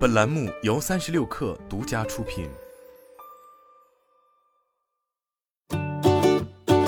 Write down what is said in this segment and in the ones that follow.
本栏目由三十六氪独家出品。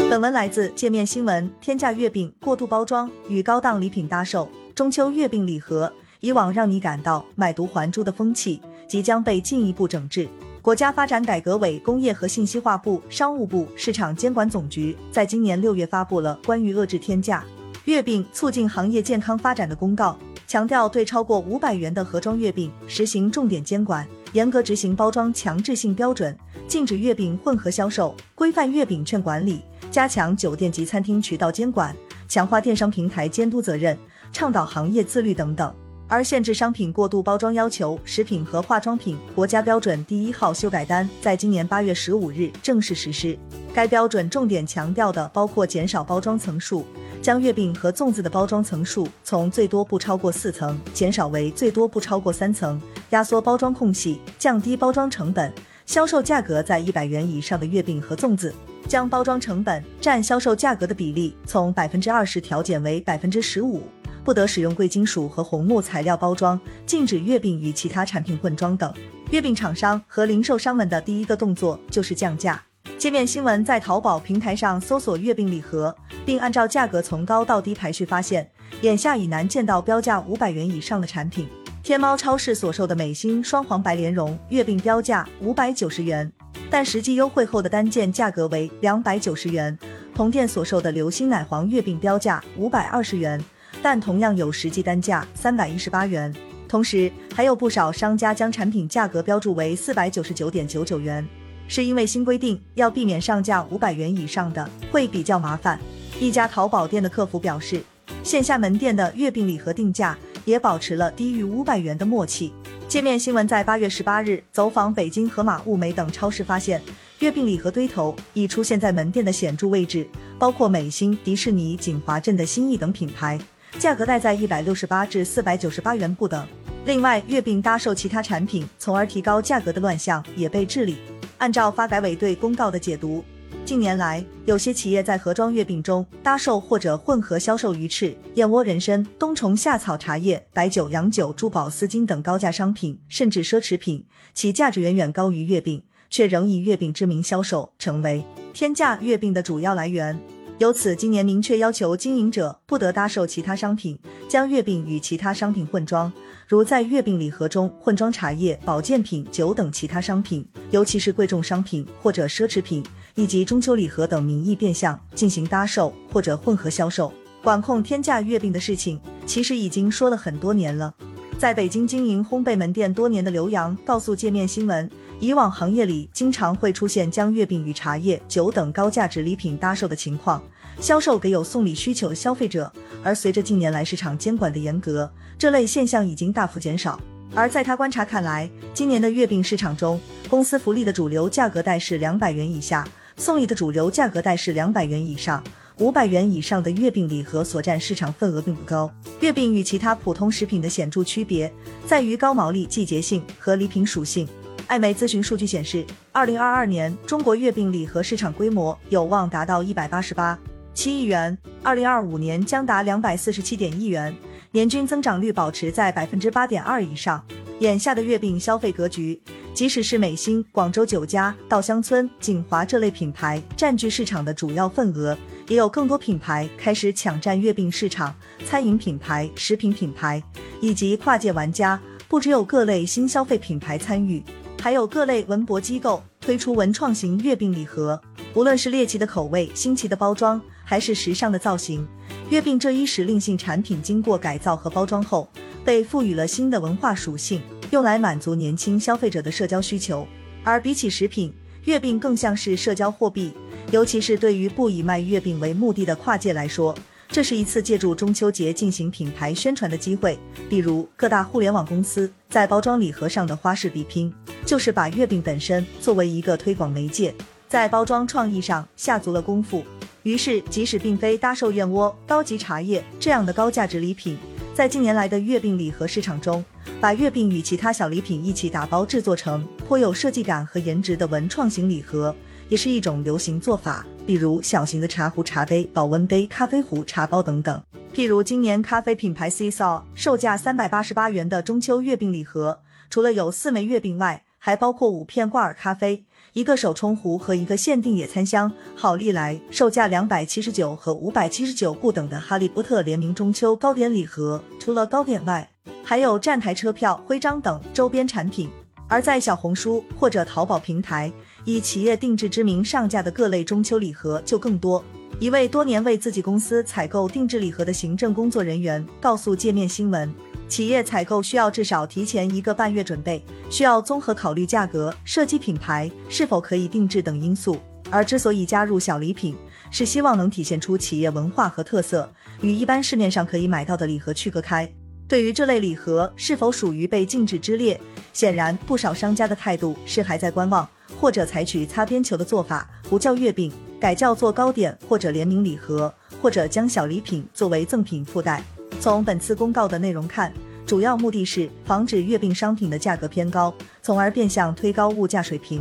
本文来自界面新闻。天价月饼过度包装与高档礼品搭售，中秋月饼礼盒以往让你感到买椟还珠的风气，即将被进一步整治。国家发展改革委工业和信息化部、商务部市场监管总局在今年六月发布了关于遏制天价月饼、促进行业健康发展的公告。强调对超过五百元的盒装月饼实行重点监管，严格执行包装强制性标准，禁止月饼混合销售，规范月饼券管理，加强酒店及餐厅渠道监管，强化电商平台监督责任，倡导行业自律等等。而限制商品过度包装要求，食品和化妆品国家标准第一号修改单在今年八月十五日正式实施。该标准重点强调的包括减少包装层数。将月饼和粽子的包装层数从最多不超过四层减少为最多不超过三层，压缩包装空隙，降低包装成本。销售价格在一百元以上的月饼和粽子，将包装成本占销售价格的比例从百分之二十调减为百分之十五。不得使用贵金属和红木材料包装，禁止月饼与其他产品混装等。月饼厂商和零售商们的第一个动作就是降价。界面新闻在淘宝平台上搜索月饼礼盒，并按照价格从高到低排序，发现眼下已难见到标价五百元以上的产品。天猫超市所售的美心双黄白莲蓉月饼标价五百九十元，但实际优惠后的单件价格为两百九十元。同店所售的流心奶黄月饼标价五百二十元，但同样有实际单价三百一十八元。同时，还有不少商家将产品价格标注为四百九十九点九九元。是因为新规定要避免上架五百元以上的会比较麻烦。一家淘宝店的客服表示，线下门店的月饼礼盒定价也保持了低于五百元的默契。界面新闻在八月十八日走访北京盒马、物美等超市，发现月饼礼盒堆头已出现在门店的显著位置，包括美心、迪士尼、锦华镇的新意等品牌，价格带在一百六十八至四百九十八元不等。另外，月饼搭售其他产品，从而提高价格的乱象也被治理。按照发改委对公告的解读，近年来有些企业在盒装月饼中搭售或者混合销售鱼翅、燕窝、人参、冬虫夏草茶叶、白酒、洋酒、珠宝、丝巾等高价商品，甚至奢侈品，其价值远远高于月饼，却仍以月饼之名销售，成为天价月饼的主要来源。由此，今年明确要求经营者不得搭售其他商品，将月饼与其他商品混装，如在月饼礼盒中混装茶叶、保健品、酒等其他商品，尤其是贵重商品或者奢侈品，以及中秋礼盒等名义变相进行搭售或者混合销售。管控天价月饼的事情，其实已经说了很多年了。在北京经营烘焙门店多年的刘洋告诉界面新闻。以往行业里经常会出现将月饼与茶叶、酒等高价值礼品搭售的情况，销售给有送礼需求的消费者。而随着近年来市场监管的严格，这类现象已经大幅减少。而在他观察看来，今年的月饼市场中，公司福利的主流价格带是两百元以下，送礼的主流价格带是两百元以上。五百元以上的月饼礼盒所占市场份额并不高。月饼与其他普通食品的显著区别在于高毛利、季节性和礼品属性。艾媒咨询数据显示，二零二二年中国月饼礼盒市场规模有望达到一百八十八七亿元，二零二五年将达两百四十七点亿元，年均增长率保持在百分之八点二以上。眼下的月饼消费格局，即使是美心、广州酒家、稻香村、锦华这类品牌占据市场的主要份额，也有更多品牌开始抢占月饼市场。餐饮品牌、食品品牌以及跨界玩家，不只有各类新消费品牌参与。还有各类文博机构推出文创型月饼礼盒，无论是猎奇的口味、新奇的包装，还是时尚的造型，月饼这一时令性产品经过改造和包装后，被赋予了新的文化属性，用来满足年轻消费者的社交需求。而比起食品，月饼更像是社交货币，尤其是对于不以卖月饼为目的的跨界来说。这是一次借助中秋节进行品牌宣传的机会，比如各大互联网公司在包装礼盒上的花式比拼，就是把月饼本身作为一个推广媒介，在包装创意上下足了功夫。于是，即使并非搭售燕窝、高级茶叶这样的高价值礼品，在近年来的月饼礼盒市场中，把月饼与其他小礼品一起打包制作成颇有设计感和颜值的文创型礼盒。也是一种流行做法，比如小型的茶壶、茶杯、保温杯、咖啡壶、茶包等等。譬如今年咖啡品牌 C s a w 售价三百八十八元的中秋月饼礼盒，除了有四枚月饼外，还包括五片挂耳咖啡、一个手冲壶和一个限定野餐箱。好利来售价两百七十九和五百七十九不等的哈利波特联名中秋糕点礼盒，除了糕点外，还有站台车票、徽章等周边产品。而在小红书或者淘宝平台，以企业定制之名上架的各类中秋礼盒就更多。一位多年为自己公司采购定制礼盒的行政工作人员告诉界面新闻，企业采购需要至少提前一个半月准备，需要综合考虑价格、设计品牌是否可以定制等因素。而之所以加入小礼品，是希望能体现出企业文化和特色，与一般市面上可以买到的礼盒区隔开。对于这类礼盒是否属于被禁止之列，显然不少商家的态度是还在观望，或者采取擦边球的做法，不叫月饼，改叫做糕点或者联名礼盒，或者将小礼品作为赠品附带。从本次公告的内容看，主要目的是防止月饼商品的价格偏高，从而变相推高物价水平；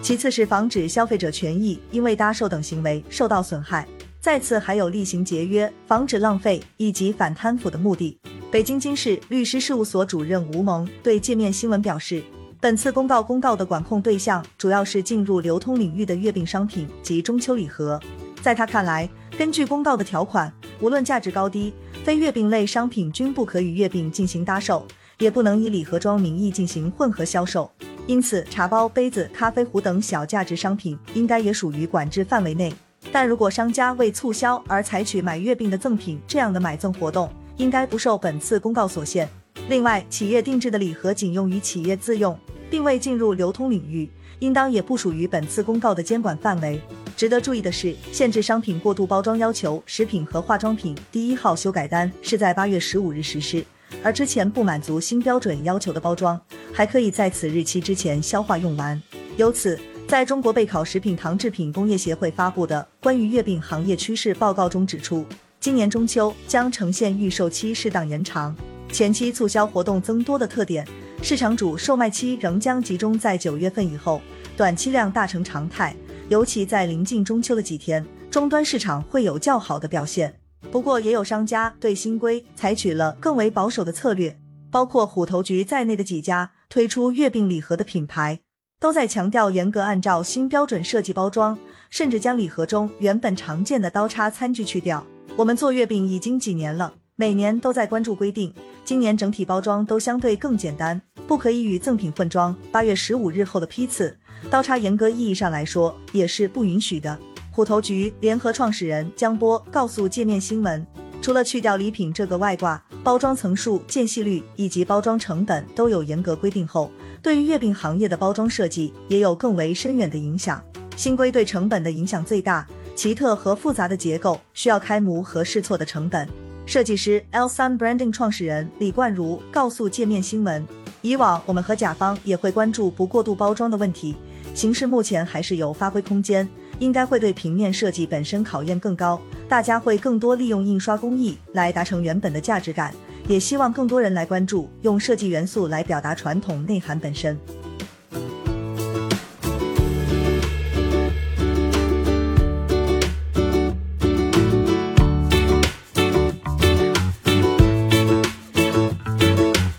其次是防止消费者权益因为搭售等行为受到损害；再次还有厉行节约、防止浪费以及反贪腐的目的。北京金市律师事务所主任吴萌对界面新闻表示，本次公告公告的管控对象主要是进入流通领域的月饼商品及中秋礼盒。在他看来，根据公告的条款，无论价值高低，非月饼类商品均不可与月饼进行搭售，也不能以礼盒装名义进行混合销售。因此，茶包、杯子、咖啡壶等小价值商品应该也属于管制范围内。但如果商家为促销而采取买月饼的赠品这样的买赠活动，应该不受本次公告所限。另外，企业定制的礼盒仅用于企业自用，并未进入流通领域，应当也不属于本次公告的监管范围。值得注意的是，限制商品过度包装要求，食品和化妆品第一号修改单是在八月十五日实施，而之前不满足新标准要求的包装，还可以在此日期之前消化用完。由此，在中国备考食品糖制品工业协会发布的关于月饼行业趋势报告中指出。今年中秋将呈现预售期适当延长、前期促销活动增多的特点，市场主售卖期仍将集中在九月份以后，短期量大成常态。尤其在临近中秋的几天，终端市场会有较好的表现。不过，也有商家对新规采取了更为保守的策略，包括虎头局在内的几家推出月饼礼盒的品牌，都在强调严格按照新标准设计包装，甚至将礼盒中原本常见的刀叉餐具去掉。我们做月饼已经几年了，每年都在关注规定。今年整体包装都相对更简单，不可以与赠品混装。八月十五日后的批次，刀叉严格意义上来说也是不允许的。虎头局联合创始人江波告诉界面新闻，除了去掉礼品这个外挂，包装层数、间隙率以及包装成本都有严格规定后，对于月饼行业的包装设计也有更为深远的影响。新规对成本的影响最大。奇特和复杂的结构需要开模和试错的成本。设计师 L 三 Branding 创始人李冠如告诉界面新闻，以往我们和甲方也会关注不过度包装的问题，形式目前还是有发挥空间，应该会对平面设计本身考验更高，大家会更多利用印刷工艺来达成原本的价值感，也希望更多人来关注用设计元素来表达传统内涵本身。